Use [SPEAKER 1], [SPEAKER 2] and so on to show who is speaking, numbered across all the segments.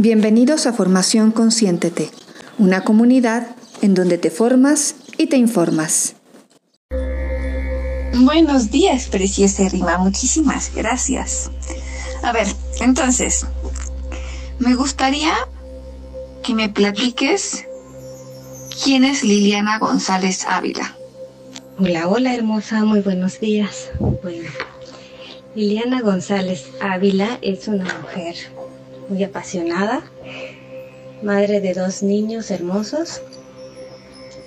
[SPEAKER 1] Bienvenidos a Formación Consciéntete, una comunidad en donde te formas y te informas.
[SPEAKER 2] Buenos días, preciosa Rima. Muchísimas gracias. A ver, entonces, me gustaría que me platiques quién es Liliana González Ávila.
[SPEAKER 3] Hola, hola hermosa, muy buenos días. Bueno, Liliana González Ávila es una mujer muy apasionada, madre de dos niños hermosos,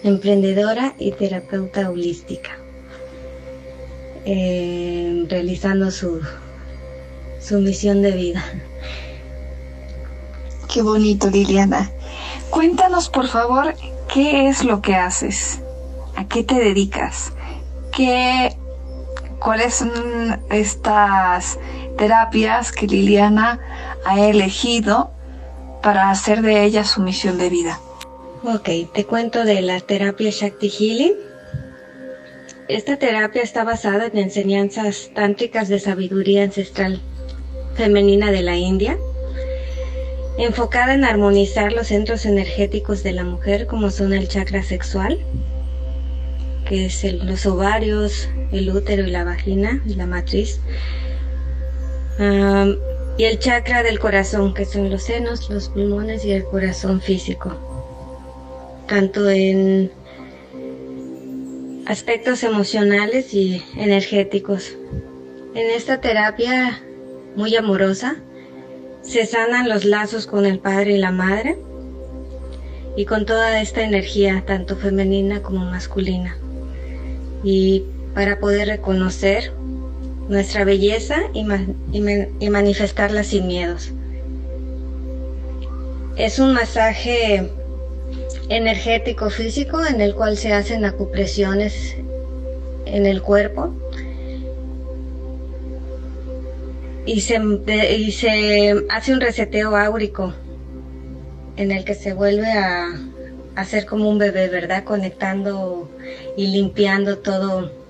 [SPEAKER 3] emprendedora y terapeuta holística, eh, realizando su, su misión de vida.
[SPEAKER 2] Qué bonito, Liliana. Cuéntanos, por favor, qué es lo que haces, a qué te dedicas, qué, cuáles son estas terapias que Liliana ha elegido para hacer de ella su misión de vida.
[SPEAKER 3] Ok, te cuento de la terapia Shakti Healing. Esta terapia está basada en enseñanzas tántricas de sabiduría ancestral femenina de la India, enfocada en armonizar los centros energéticos de la mujer como son el chakra sexual, que es los ovarios, el útero y la vagina, la matriz, y el chakra del corazón, que son los senos, los pulmones y el corazón físico, tanto en aspectos emocionales y energéticos. En esta terapia muy amorosa se sanan los lazos con el padre y la madre y con toda esta energía, tanto femenina como masculina. Y para poder reconocer nuestra belleza y, manifestarla sin miedos. Es un masaje energético físico en el cual se hacen acupresiones en el cuerpo y se, hace un reseteo áurico en el que se vuelve a hacer como un bebé, ¿verdad? Conectando y limpiando todo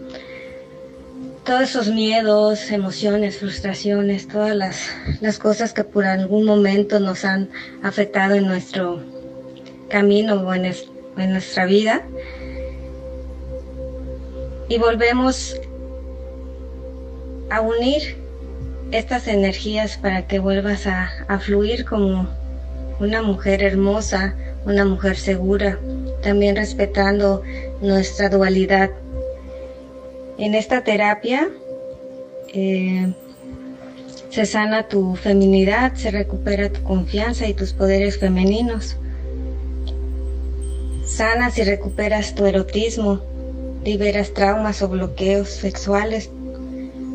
[SPEAKER 3] todos esos miedos, emociones, frustraciones, todas las, cosas que por algún momento nos han afectado en nuestro camino o en, nuestra vida. Y volvemos a unir estas energías para que vuelvas a, fluir como una mujer hermosa, una mujer segura, también respetando nuestra dualidad en esta terapia eh, se sana tu feminidad, se recupera tu confianza y tus poderes femeninos. Sanas y recuperas tu erotismo, liberas traumas o bloqueos sexuales,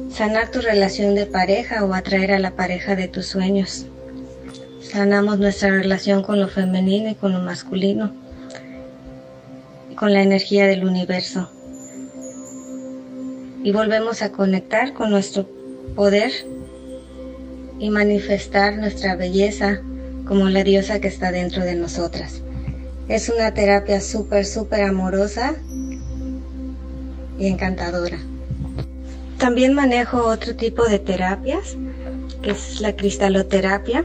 [SPEAKER 3] sanar tu relación de pareja o atraer a la pareja de tus sueños. Sanamos nuestra relación con lo femenino y con lo masculino, con la energía del universo y volvemos a conectar con nuestro poder y manifestar nuestra belleza como la diosa que está dentro de nosotras. Es una terapia súper, súper amorosa y encantadora. También manejo otro tipo de terapias, que es la cristaloterapia.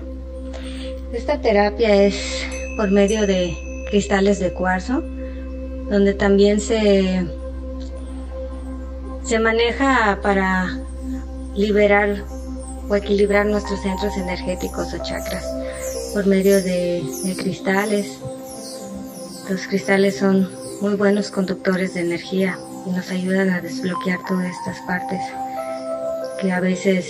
[SPEAKER 3] Esta terapia es por medio de cristales de cuarzo, donde también se se maneja para liberar o equilibrar nuestros centros energéticos o chakras por medio de, cristales. Los cristales son muy buenos conductores de energía y nos ayudan a desbloquear todas estas partes que a veces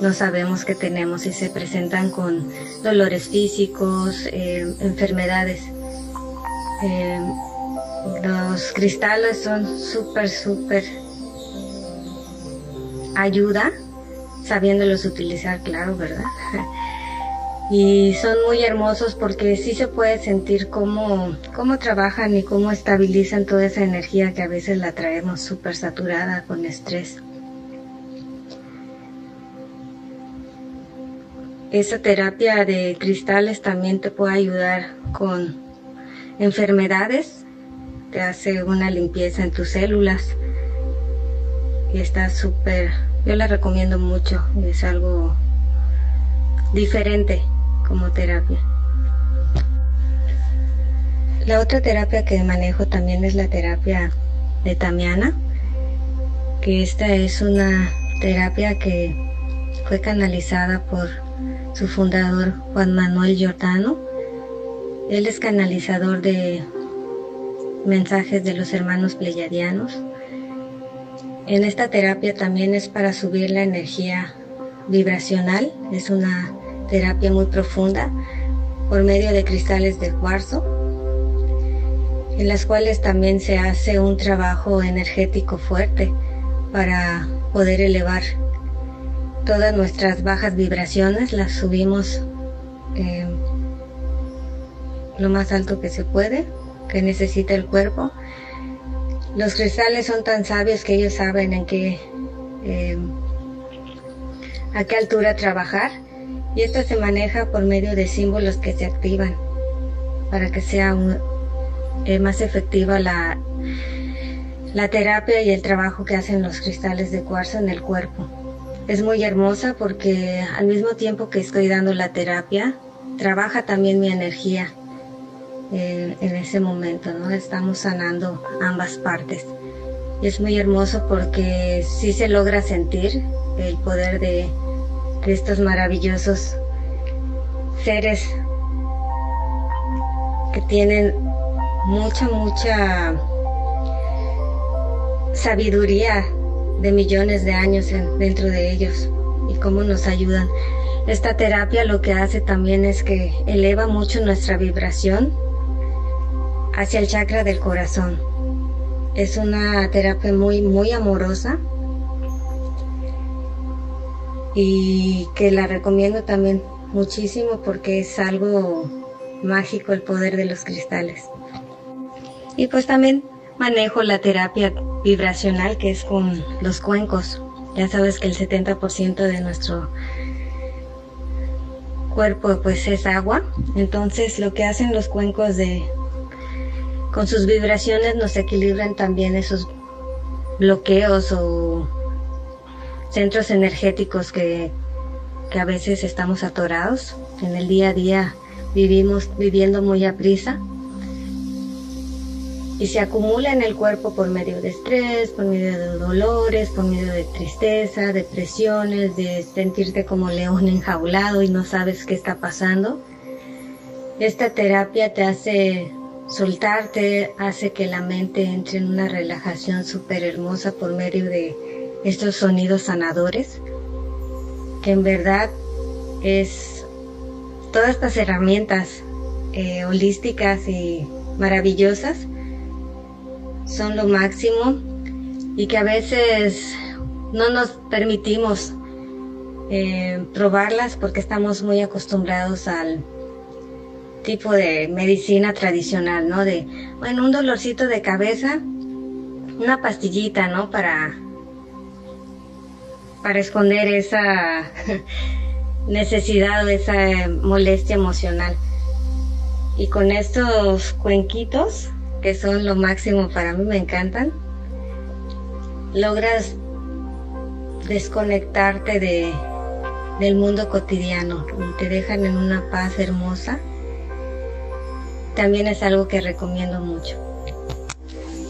[SPEAKER 3] no sabemos que tenemos y se presentan con dolores físicos, eh, enfermedades. Eh, los cristales son súper, súper ayuda, sabiéndolos utilizar, claro, ¿verdad? y son muy hermosos porque sí se puede sentir cómo, cómo trabajan y cómo estabilizan toda esa energía que a veces la traemos súper saturada con estrés. Esa terapia de cristales también te puede ayudar con enfermedades, te hace una limpieza en tus células y está súper, yo la recomiendo mucho, es algo diferente como terapia. La otra terapia que manejo también es la terapia de Tamiana, que esta es una terapia que fue canalizada por su fundador Juan Manuel Giordano. Él es canalizador de mensajes de los hermanos pleyadianos. En esta terapia también es para subir la energía vibracional, es una terapia muy profunda por medio de cristales de cuarzo, en las cuales también se hace un trabajo energético fuerte para poder elevar todas nuestras bajas vibraciones, las subimos eh, lo más alto que se puede, que necesita el cuerpo. Los cristales son tan sabios que ellos saben en qué, eh, a qué altura trabajar y esto se maneja por medio de símbolos que se activan para que sea eh, más efectiva la, la terapia y el trabajo que hacen los cristales de cuarzo en el cuerpo. Es muy hermosa porque al mismo tiempo que estoy dando la terapia, trabaja también mi energía eh, en ese momento, ¿no? Estamos sanando ambas partes. Y es muy hermoso porque sí se logra sentir el poder de, de estos maravillosos seres que tienen mucha, mucha sabiduría de millones de años dentro de ellos y cómo nos ayudan. Esta terapia lo que hace también es que eleva mucho nuestra vibración hacia el chakra del corazón. Es una terapia muy, muy amorosa y que la recomiendo también muchísimo porque es algo mágico el poder de los cristales. Y pues también manejo la terapia vibracional que es con los cuencos. Ya sabes que el 70% de nuestro cuerpo pues es agua. Entonces lo que hacen los cuencos de con sus vibraciones nos equilibran también esos bloqueos o centros energéticos que, que a veces estamos atorados. En el día a día vivimos viviendo muy a prisa y se acumula en el cuerpo por medio de estrés, por medio de dolores, por medio de tristeza, depresiones, de sentirte como león enjaulado y no sabes qué está pasando. Esta terapia te hace soltarte, hace que la mente entre en una relajación súper hermosa por medio de estos sonidos sanadores, que en verdad es todas estas herramientas eh, holísticas y maravillosas son lo máximo y que a veces no nos permitimos eh, probarlas porque estamos muy acostumbrados al tipo de medicina tradicional, ¿no? De, bueno, un dolorcito de cabeza, una pastillita, ¿no? Para, para esconder esa necesidad o esa molestia emocional. Y con estos cuenquitos que son lo máximo para mí, me encantan, logras desconectarte de, del mundo cotidiano, te dejan en una paz hermosa. También es algo que recomiendo mucho.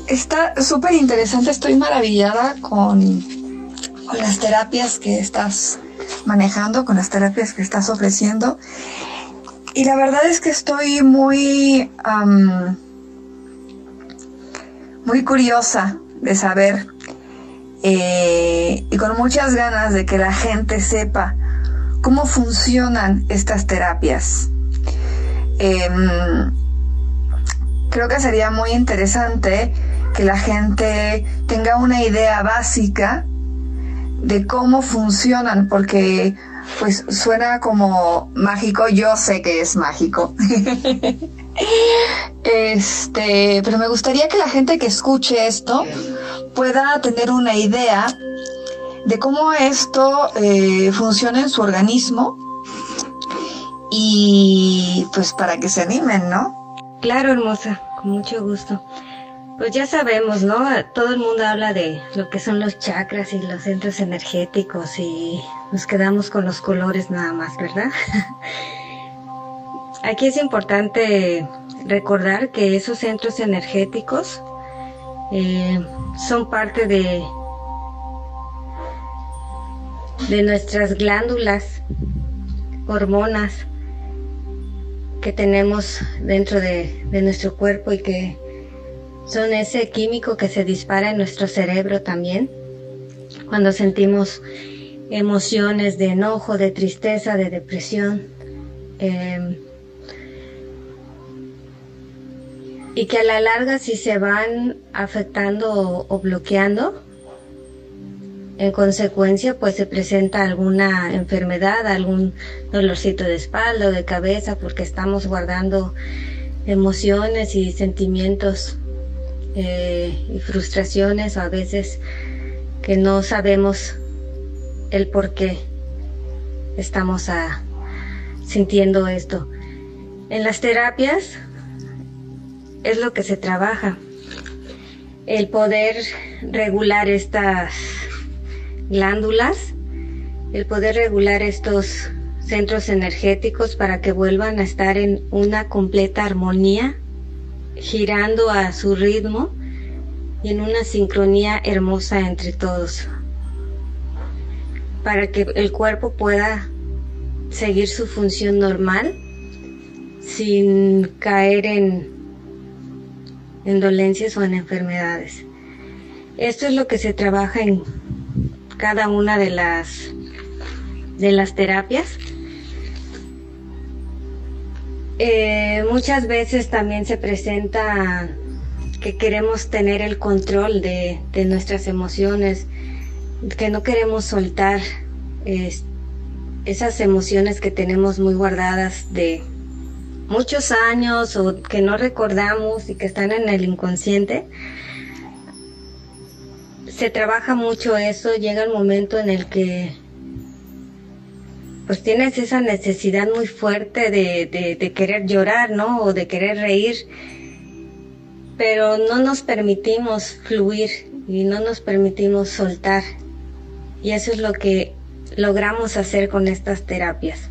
[SPEAKER 2] Está súper interesante, estoy maravillada con, con, las terapias que estás manejando, con las terapias que estás ofreciendo. Y la verdad es que estoy muy muy curiosa de saber eh, y con muchas ganas de que la gente sepa cómo funcionan estas terapias. Em, creo que sería muy interesante que la gente tenga una idea básica de cómo funcionan, porque pues suena como mágico, yo sé que es mágico. Este, pero me gustaría que la gente que escuche esto pueda tener una idea de cómo esto eh, funciona en su organismo y pues para que se animen, ¿no?
[SPEAKER 3] Claro, hermosa, con mucho gusto. Pues ya sabemos, ¿no? Todo el mundo habla de lo que son los chakras y los centros energéticos y nos quedamos con los colores nada más, ¿verdad? aquí es importante recordar que esos centros energéticos eh, son parte de, de nuestras glándulas, hormonas que tenemos dentro de, de nuestro cuerpo y que son ese químico que se dispara en nuestro cerebro también cuando sentimos emociones de enojo, de tristeza, de depresión. Em, y que a la larga si se van afectando o, bloqueando, en consecuencia pues se presenta alguna enfermedad, algún dolorcito de espalda o de cabeza porque estamos guardando emociones y sentimientos eh, y frustraciones o a veces que no sabemos el por qué estamos a, sintiendo esto. En las terapias es lo que se trabaja, el poder regular estas glándulas, el poder regular estos centros energéticos para que vuelvan a estar en una completa armonía, girando a su ritmo y en una sincronía hermosa entre todos, para que el cuerpo pueda seguir su función normal sin caer en, en dolencias o en enfermedades. Esto es lo que se trabaja en cada una de las de las terapias. Eh, muchas veces también se presenta que queremos tener el control de, nuestras emociones, que no queremos soltar esas emociones que tenemos muy guardadas de muchos años o que no recordamos y que están en el inconsciente. Se trabaja mucho eso, llega el momento en el que pues tienes esa necesidad muy fuerte de, de querer llorar, ¿no? O de querer reír pero no nos permitimos fluir y no nos permitimos soltar. Y eso es lo que logramos hacer con estas terapias.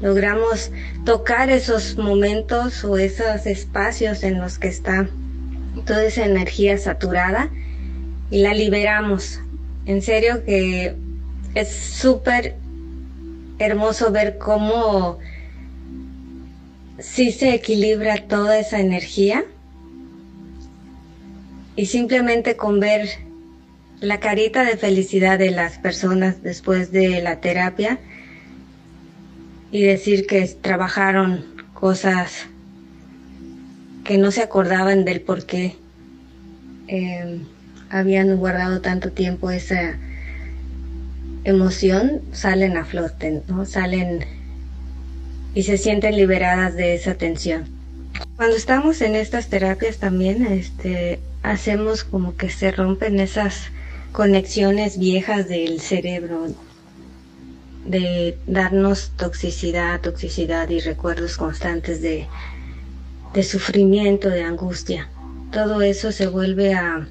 [SPEAKER 3] Logramos tocar esos momentos o esos espacios en los que está toda esa energía saturada y la liberamos. En serio que es súper hermoso ver cómo si se equilibra toda esa energía y simplemente con ver la carita de felicidad de las personas después de la terapia y decir que trabajaron cosas que no se acordaban del por qué em, habían guardado tanto tiempo esa emoción, salen a flote, ¿no? Salen y se sienten liberadas de esa tensión. Cuando estamos en estas terapias también, este, hacemos como que se rompen esas conexiones viejas del cerebro de darnos toxicidad, toxicidad y recuerdos constantes de, de sufrimiento, de angustia. Todo eso se vuelve a...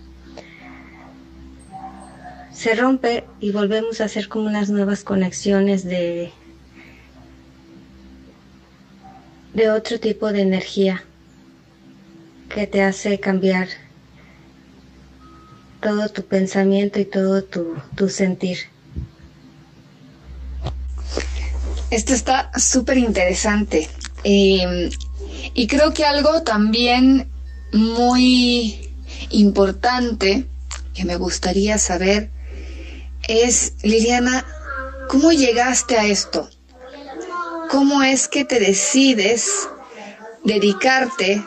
[SPEAKER 3] se rompe y volvemos a hacer como unas nuevas conexiones de de otro tipo de energía que te hace cambiar todo tu pensamiento y todo tu, sentir.
[SPEAKER 1] Esto está súper interesante. Em, y creo que algo también muy importante que me gustaría saber es, Liliana, ¿cómo llegaste a esto? ¿Cómo es que te decides dedicarte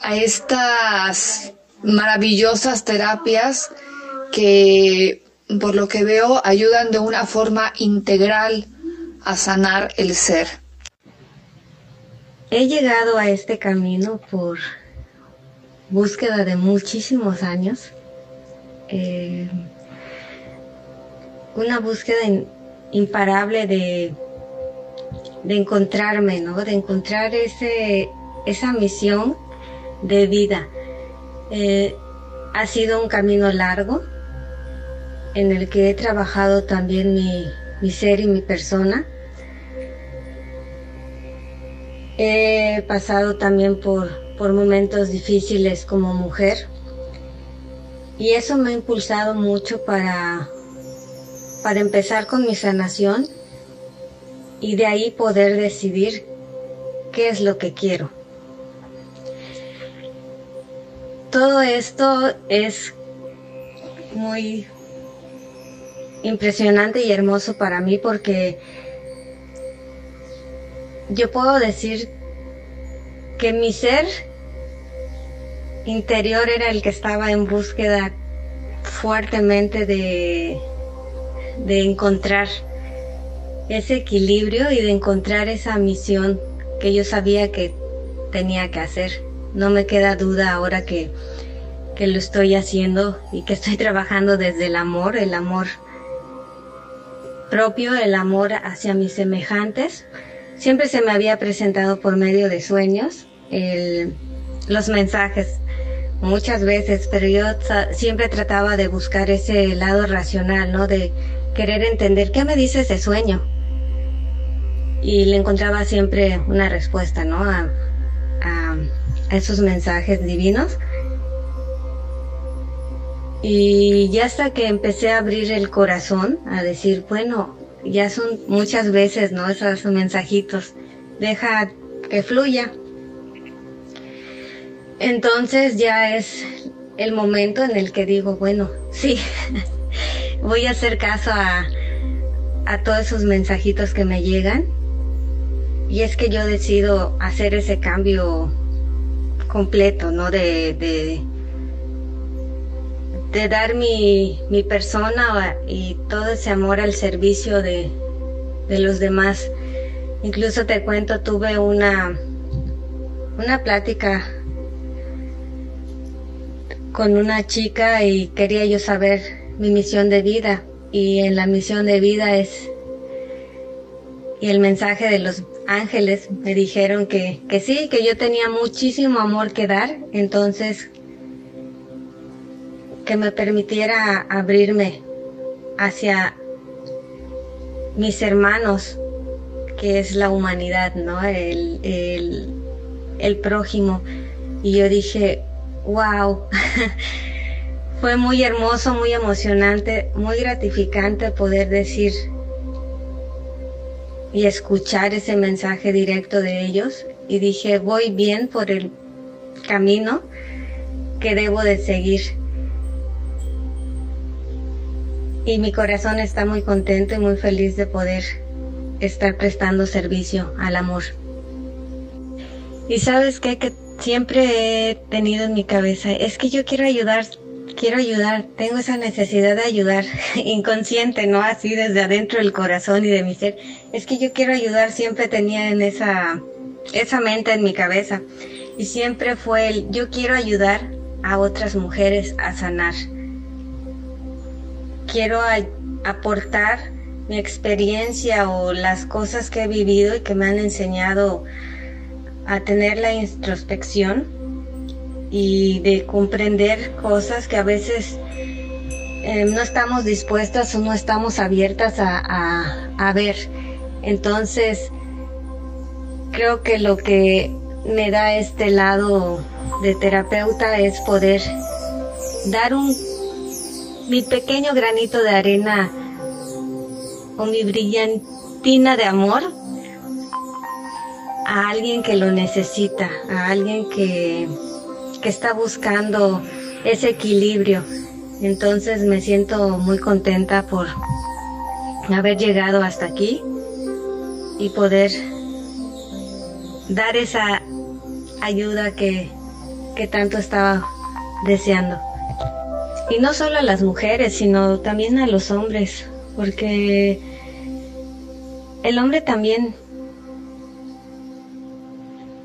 [SPEAKER 1] a estas maravillosas terapias que, por lo que veo, ayudan de una forma integral a sanar el ser.
[SPEAKER 3] He llegado a este camino por búsqueda de muchísimos años. Eh, una búsqueda imparable de, de encontrarme, ¿no? De encontrar ese, esa misión de vida. Eh, ha sido un camino largo en el que he trabajado también mi, ser y mi persona. He pasado también por, por momentos difíciles como mujer y eso me ha impulsado mucho para, para empezar con mi sanación y de ahí poder decidir qué es lo que quiero. Todo esto es muy impresionante y hermoso para mí porque yo puedo decir que mi ser interior era el que estaba en búsqueda fuertemente de, de encontrar ese equilibrio y de encontrar esa misión que yo sabía que tenía que hacer. No me queda duda ahora que, que lo estoy haciendo y que estoy trabajando desde el amor, el amor propio, el amor hacia mis semejantes. Siempre se me había presentado por medio de sueños los mensajes, muchas veces, pero yo siempre trataba de buscar ese lado racional, ¿no? De querer entender qué me dice ese sueño. Y le encontraba siempre una respuesta, ¿no? A, esos mensajes divinos. Y ya hasta que empecé a abrir el corazón, a decir, bueno, ya son muchas veces, ¿no? Esos mensajitos, deja que fluya. Entonces ya es el momento en el que digo, bueno, sí, voy a hacer caso a, a todos esos mensajitos que me llegan. Y es que yo decido hacer ese cambio completo, ¿no? De, de, dar mi, mi persona y todo ese amor al servicio de, de los demás. Incluso te cuento, tuve una, una plática con una chica y quería yo saber mi misión de vida. Y en la misión de vida es, y el mensaje de los ángeles me dijeron que, que sí, que yo tenía muchísimo amor que dar, entonces que me permitiera abrirme hacia mis hermanos, que es la humanidad, ¿no? El, el, el prójimo. Y yo dije, wow, fue muy hermoso, muy emocionante, muy gratificante poder decir y escuchar ese mensaje directo de ellos. Y dije, voy bien por el camino que debo de seguir y mi corazón está muy contento y muy feliz de poder estar prestando servicio al amor. Y sabes qué, que siempre he tenido en mi cabeza, es que yo quiero ayudar, quiero ayudar, tengo esa necesidad de ayudar, inconsciente, ¿no? Así desde adentro del corazón y de mi ser, es que yo quiero ayudar, siempre tenía en esa, esa mente en mi cabeza. Y siempre fue el, yo quiero ayudar a otras mujeres a sanar quiero aportar mi experiencia o las cosas que he vivido y que me han enseñado a tener la introspección y de comprender cosas que a veces eh, no estamos dispuestas o no estamos abiertas a ver. Entonces, creo que lo que me da este lado de terapeuta es poder dar un mi pequeño granito de arena o mi brillantina de amor a alguien que lo necesita, a alguien que, que está buscando ese equilibrio. Entonces me siento muy contenta por haber llegado hasta aquí y poder dar esa ayuda que, que tanto estaba deseando. Y no solo a las mujeres, sino también a los hombres, porque el hombre también,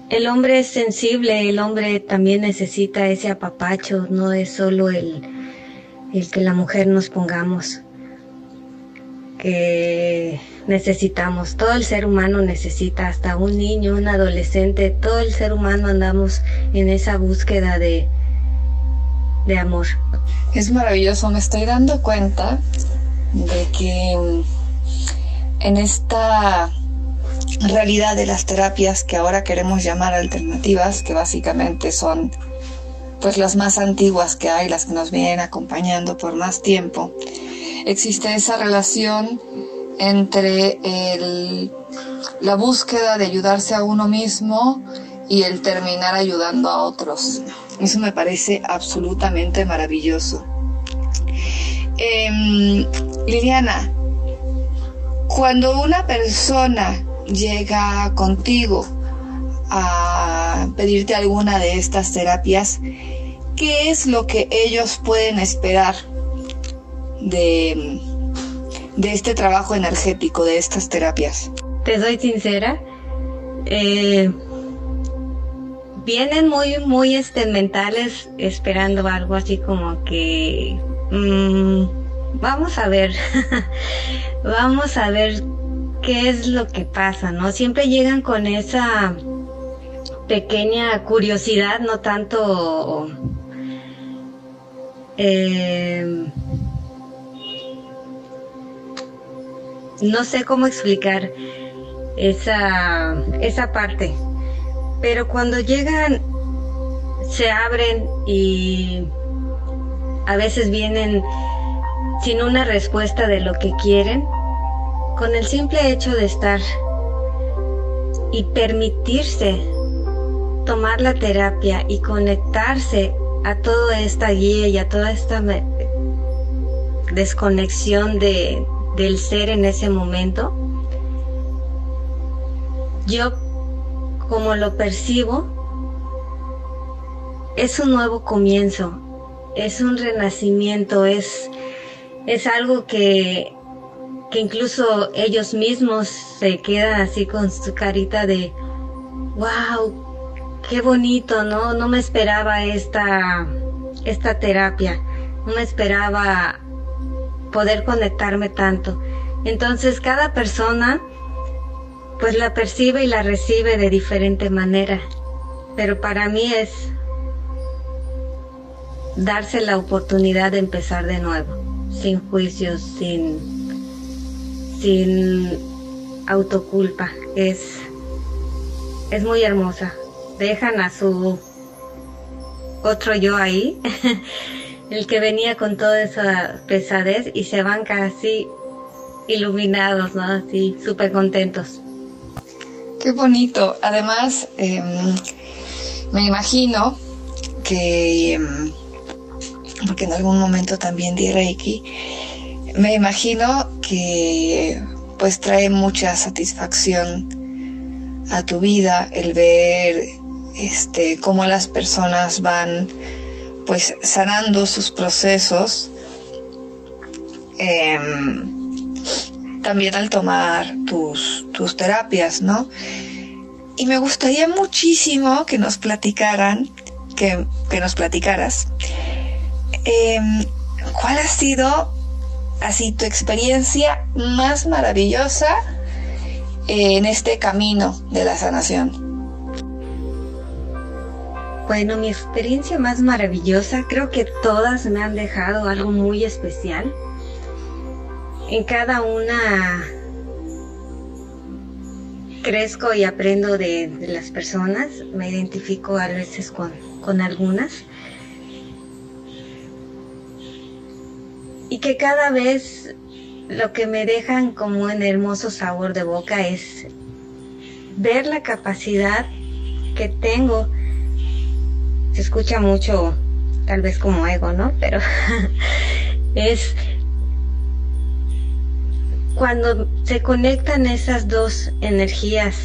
[SPEAKER 3] el hombre es sensible, el hombre también necesita ese apapacho, no es solo el, el que la mujer nos pongamos, que necesitamos, todo el ser humano necesita, hasta un niño, un adolescente, todo el ser humano andamos en esa búsqueda de, de amor.
[SPEAKER 2] Es maravilloso, me estoy dando cuenta de que en esta realidad de las terapias que ahora queremos llamar alternativas, que básicamente son pues las más antiguas que hay, las que nos vienen acompañando por más tiempo, existe esa relación entre la búsqueda de ayudarse a uno mismo y el terminar ayudando a otros. Eso me parece absolutamente maravilloso. Em, Liliana, cuando una persona llega contigo a pedirte alguna de estas terapias, ¿qué es lo que ellos pueden esperar de, de este trabajo energético, de estas terapias?
[SPEAKER 3] Te soy sincera, eh, vienen muy, muy este, mentales esperando algo así como que Mm, vamos a ver, vamos a ver qué es lo que pasa, ¿no? Siempre llegan con esa pequeña curiosidad, no tanto... Eh, no sé cómo explicar esa, esa parte, pero cuando llegan, se abren y a veces vienen sin una respuesta de lo que quieren, con el simple hecho de estar y permitirse tomar la terapia y conectarse a toda esta guía y a toda esta desconexión de, del ser en ese momento, yo como lo percibo, es un nuevo comienzo, es un renacimiento, es, es algo que, que incluso ellos mismos se quedan así con su carita de, wow, qué bonito, ¿no? No me esperaba esta, esta terapia, no me esperaba poder conectarme tanto. Entonces cada persona pues la percibe y la recibe de diferente manera, pero para mí es darse la oportunidad de empezar de nuevo, sin juicios, sin, sin autoculpa. Es, es muy hermosa. Dejan a su otro yo ahí, el que venía con toda esa pesadez y se van casi iluminados, ¿no? Así, súper contentos.
[SPEAKER 2] Qué bonito. Además, em, me imagino que em, porque en algún momento también di Reiki, me imagino que pues trae mucha satisfacción a tu vida el ver este cómo las personas van pues sanando sus procesos em, también al tomar tus, tus terapias, ¿no? Y me gustaría muchísimo que nos platicaran, que, que nos platicaras Em, ¿cuál ha sido así tu experiencia más maravillosa en este camino de la sanación?
[SPEAKER 3] Bueno, mi experiencia más maravillosa, creo que todas me han dejado algo muy especial. En cada una crezco y aprendo de, las personas, me identifico a veces con, con algunas. Y que cada vez lo que me dejan como un hermoso sabor de boca es ver la capacidad que tengo. Se escucha mucho, tal vez como ego, ¿no? Pero es cuando se conectan esas dos energías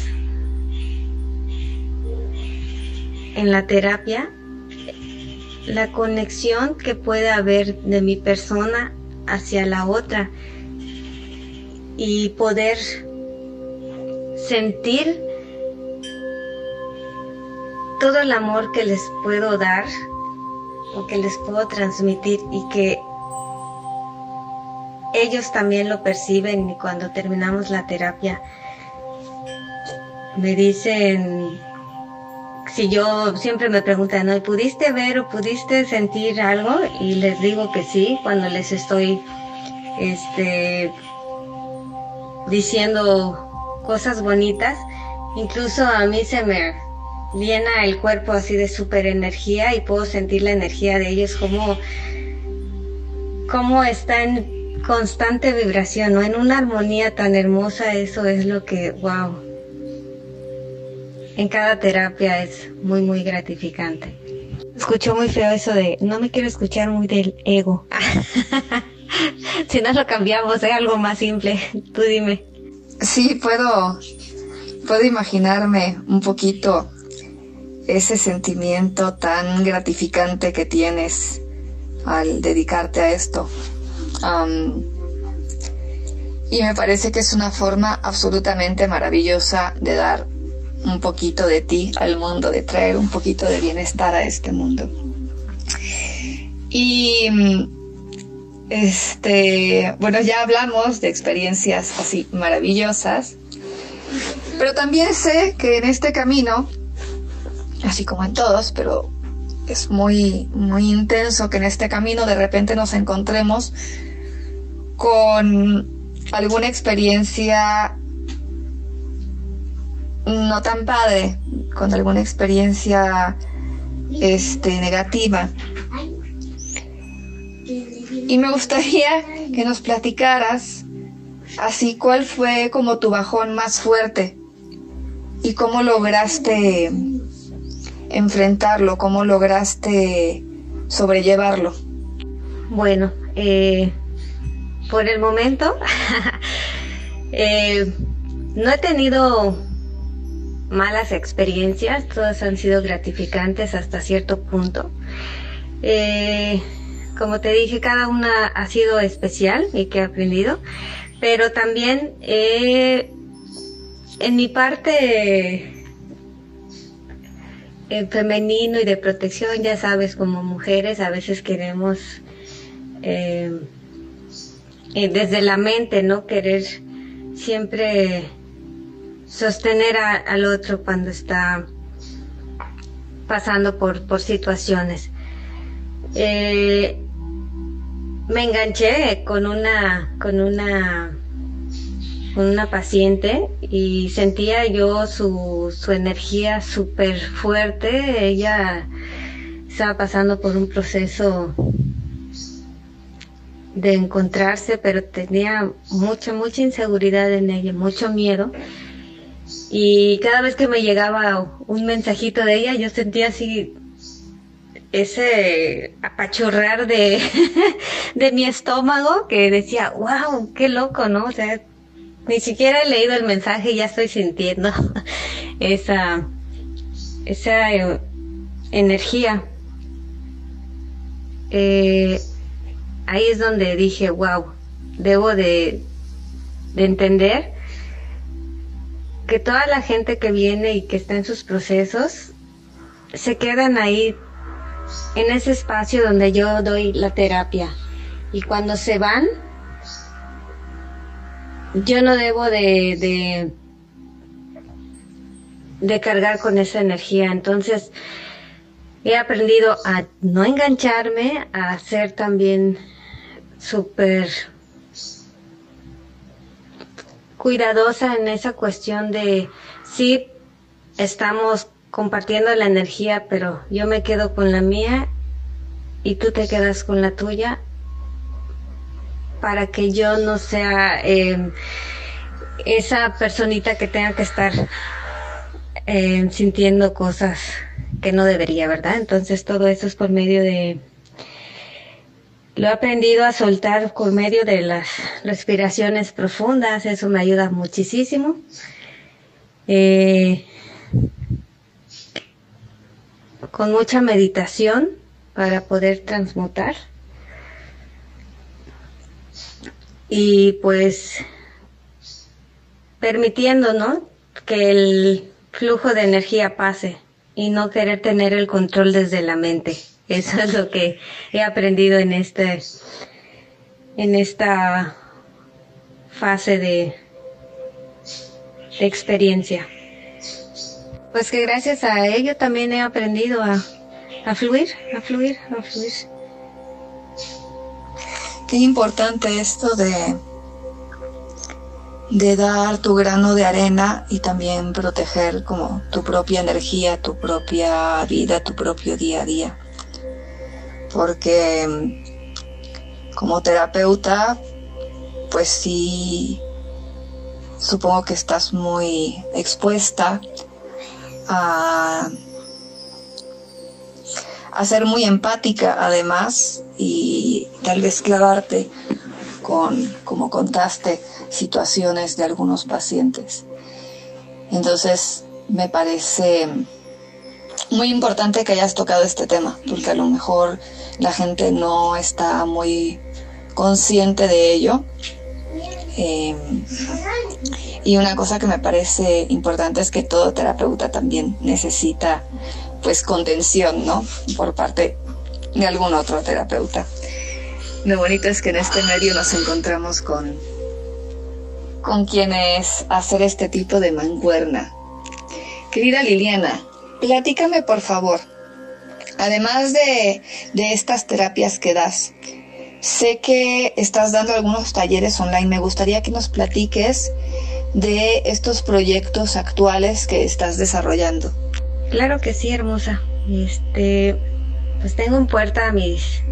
[SPEAKER 3] en la terapia, la conexión que puede haber de mi persona hacia la otra y poder sentir todo el amor que les puedo dar o que les puedo transmitir y que ellos también lo perciben. Y cuando terminamos la terapia me dicen si yo siempre me preguntan, ¿no? ¿pudiste ver o pudiste sentir algo? Y les digo que sí, cuando les estoy este, diciendo cosas bonitas. Incluso a mí se me llena el cuerpo así de super energía y puedo sentir la energía de ellos como, como está en constante vibración, ¿no? En una armonía tan hermosa, eso es lo que, wow. En cada terapia es muy, muy gratificante. Escucho muy feo eso de, no me quiero escuchar muy del ego. si no lo cambiamos, es algo más simple. Tú dime.
[SPEAKER 2] Sí, puedo, puedo imaginarme un poquito ese sentimiento tan gratificante que tienes al dedicarte a esto. y me parece que es una forma absolutamente maravillosa de dar un poquito de ti al mundo, de traer un poquito de bienestar a este mundo. Y este, bueno, ya hablamos de experiencias así maravillosas, pero también sé que en este camino, así como en todos, pero es muy, muy intenso que en este camino de repente nos encontremos con alguna experiencia no tan padre, con alguna experiencia este, negativa. Y me gustaría que nos platicaras así cuál fue como tu bajón más fuerte y cómo lograste enfrentarlo, cómo lograste sobrellevarlo.
[SPEAKER 3] Bueno, eh, por el momento eh, no he tenido malas experiencias, todas han sido gratificantes hasta cierto punto. Eh, como te dije, cada una ha sido especial y que he aprendido, pero también eh, en mi parte eh, femenino y de protección, ya sabes, como mujeres a veces queremos desde la mente, ¿no? Querer siempre sostener al otro cuando está pasando por, por situaciones. Eh, me enganché con una, con una, con una paciente y sentía yo su, su energía súper fuerte. Ella estaba pasando por un proceso de encontrarse, pero tenía mucha, mucha inseguridad en ella, mucho miedo. Y cada vez que me llegaba un mensajito de ella, yo sentía así ese apachurrar de, de mi estómago que decía, wow, qué loco, ¿no? O sea, ni siquiera he leído el mensaje y ya estoy sintiendo esa, esa eh, energía. Eh, ahí es donde dije, wow, debo de, de entender que toda la gente que viene y que está en sus procesos se quedan ahí en ese espacio donde yo doy la terapia. Y cuando se van, yo no debo de, de, cargar con esa energía. Entonces, he aprendido a no engancharme, a ser también súper cuidadosa en esa cuestión de si estamos compartiendo la energía, pero yo me quedo con la mía y tú te quedas con la tuya para que yo no sea em, esa personita que tenga que estar em, sintiendo cosas que no debería, ¿verdad? Entonces todo eso es por medio de... Lo he aprendido a soltar por medio de las respiraciones profundas, eso me ayuda muchísimo. Eh, con mucha meditación para poder transmutar. Y pues permitiendo, ¿no? Que el flujo de energía pase y no querer tener el control desde la mente. Eso es lo que he aprendido en este en esta fase de, de experiencia pues que gracias a ello también he aprendido a, a fluir, a fluir, a fluir.
[SPEAKER 2] Qué importante esto de de dar tu grano de arena y también proteger como tu propia energía, tu propia vida, tu propio día a día. Porque mm, como terapeuta, pues sí, supongo que estás muy expuesta a, a ser muy empática además y tal vez clavarte con, como contaste, situaciones de algunos pacientes. Entonces, me parece muy importante que hayas tocado este tema, porque a lo mejor la gente no está muy consciente de ello. Eh, y una cosa que me parece importante es que todo terapeuta también necesita pues contención, ¿no? Por parte de algún otro terapeuta. Lo bonito es que en este medio nos encontramos con con quienes hacer este tipo de mancuerna. Querida Liliana, platícame por favor, además de, de estas terapias que das, sé que estás dando algunos talleres online, me gustaría que nos platiques de estos proyectos actuales que estás desarrollando.
[SPEAKER 3] Claro que sí, hermosa. Este, pues tengo en puerta mis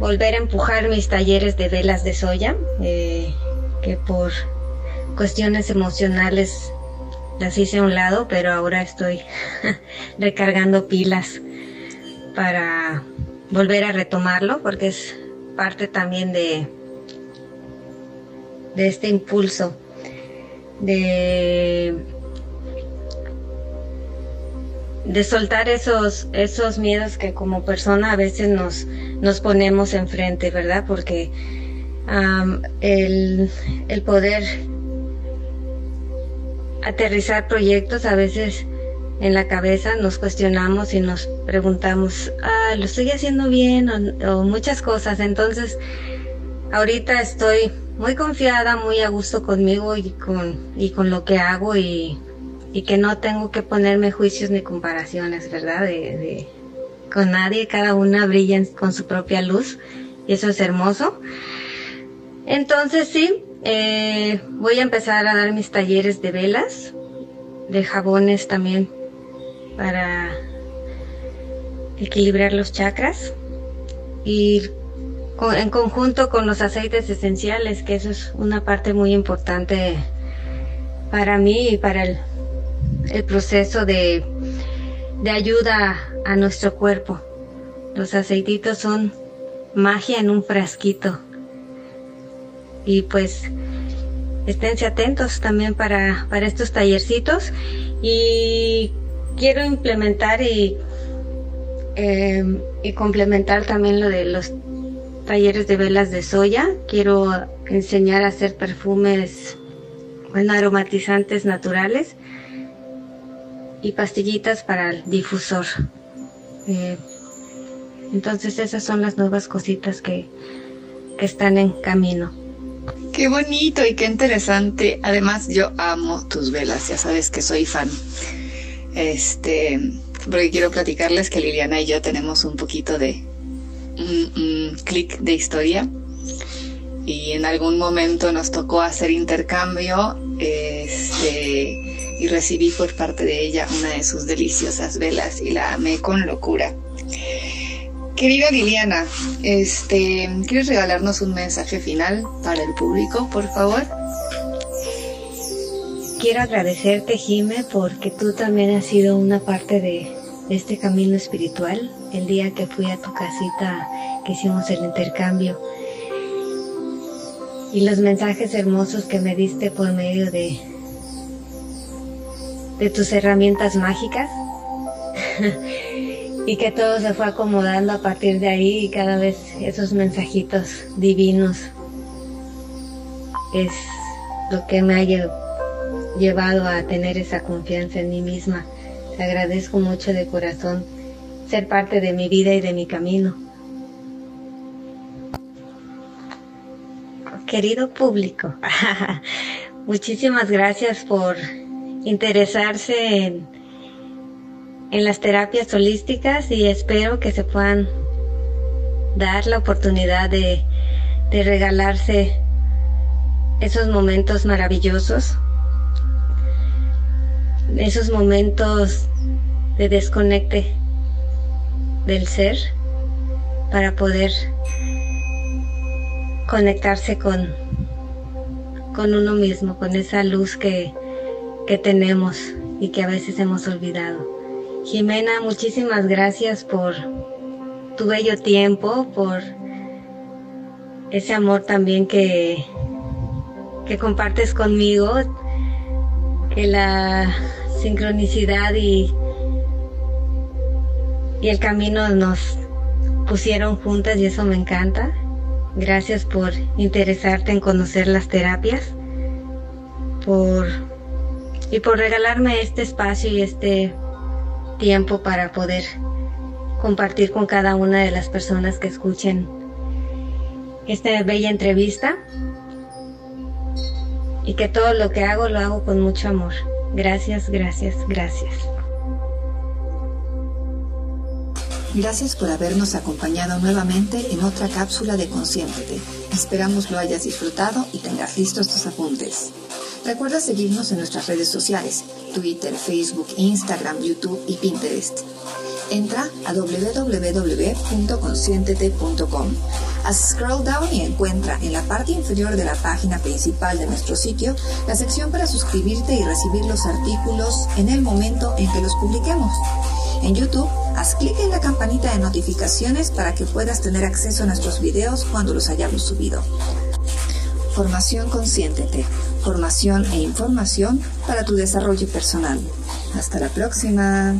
[SPEAKER 3] volver a empujar mis talleres de velas de soya. Eh, que por cuestiones emocionales las hice a un lado, pero ahora estoy recargando pilas para volver a retomarlo, porque es parte también de, de este impulso de, de soltar esos, esos miedos que como persona a veces nos, nos ponemos enfrente, ¿verdad? Porque el, el poder aterrizar proyectos a veces en la cabeza nos cuestionamos y nos preguntamos, ah, lo estoy haciendo bien o, muchas cosas. Entonces, ahorita estoy muy confiada, muy a gusto conmigo y con, y con lo que hago y, y que no tengo que ponerme juicios ni comparaciones, ¿verdad? De, de, con nadie, cada una brilla con su propia luz y eso es hermoso. Entonces sí, eh, voy a empezar a dar mis talleres de velas, de jabones también para equilibrar los chakras y en conjunto con los aceites esenciales, que eso es una parte muy importante para mí y para el, el proceso de, de ayuda a nuestro cuerpo. Los aceititos son magia en un frasquito y pues esténse atentos también para, para estos tallercitos y quiero implementar y, em, y complementar también lo de los talleres de velas de soya. Quiero enseñar a hacer perfumes, bueno, aromatizantes naturales y pastillitas para el difusor. Eh, entonces esas son las nuevas cositas que, que están en camino.
[SPEAKER 2] Qué bonito y qué interesante. Además, yo amo tus velas, ya sabes que soy fan. Este, porque quiero platicarles que Liliana y yo tenemos un poquito de un, clic de historia. Y en algún momento nos tocó hacer intercambio. Este, y recibí por parte de ella una de sus deliciosas velas y la amé con locura. Querida Liliana, este, ¿quieres regalarnos un mensaje final para el público, por favor?
[SPEAKER 3] Quiero agradecerte, Jime, porque tú también has sido una parte de, este camino espiritual. El día que fui a tu casita, que hicimos el intercambio, y los mensajes hermosos que me diste por medio de, de tus herramientas mágicas. y que todo se fue acomodando a partir de ahí y cada vez esos mensajitos divinos es lo que me ha llevado a tener esa confianza en mí misma. Te agradezco mucho de corazón ser parte de mi vida y de mi camino. Querido público, muchísimas gracias por interesarse en en las terapias holísticas y espero que se puedan dar la oportunidad de, regalarse esos momentos maravillosos, esos momentos de desconecte del ser para poder conectarse con, uno mismo, con esa luz que tenemos y que a veces hemos olvidado. Jimena, muchísimas gracias por tu bello tiempo, por ese amor también que, que compartes conmigo, que la sincronicidad y, y el camino nos pusieron juntas y eso me encanta. Gracias por interesarte en conocer las terapias, por y por regalarme este espacio y este tiempo para poder compartir con cada una de las personas que escuchen esta bella entrevista y que todo lo que hago lo hago con mucho amor. Gracias, gracias, gracias.
[SPEAKER 2] Gracias por habernos acompañado nuevamente en otra cápsula de Consciéntete. Esperamos lo hayas disfrutado y tengas listos tus apuntes. Recuerda seguirnos en nuestras redes sociales, Twitter, Facebook, Instagram, YouTube y Pinterest. Entra a www.conscientete.com. Haz scroll down y encuentra en la parte inferior de la página principal de nuestro sitio la sección para suscribirte y recibir los artículos en el momento en que los publiquemos. En YouTube, haz clic en la campanita de notificaciones para que puedas tener acceso a nuestros videos cuando los hayamos subido. Formación Consciéntete. Formación e información para tu desarrollo personal. Hasta la próxima.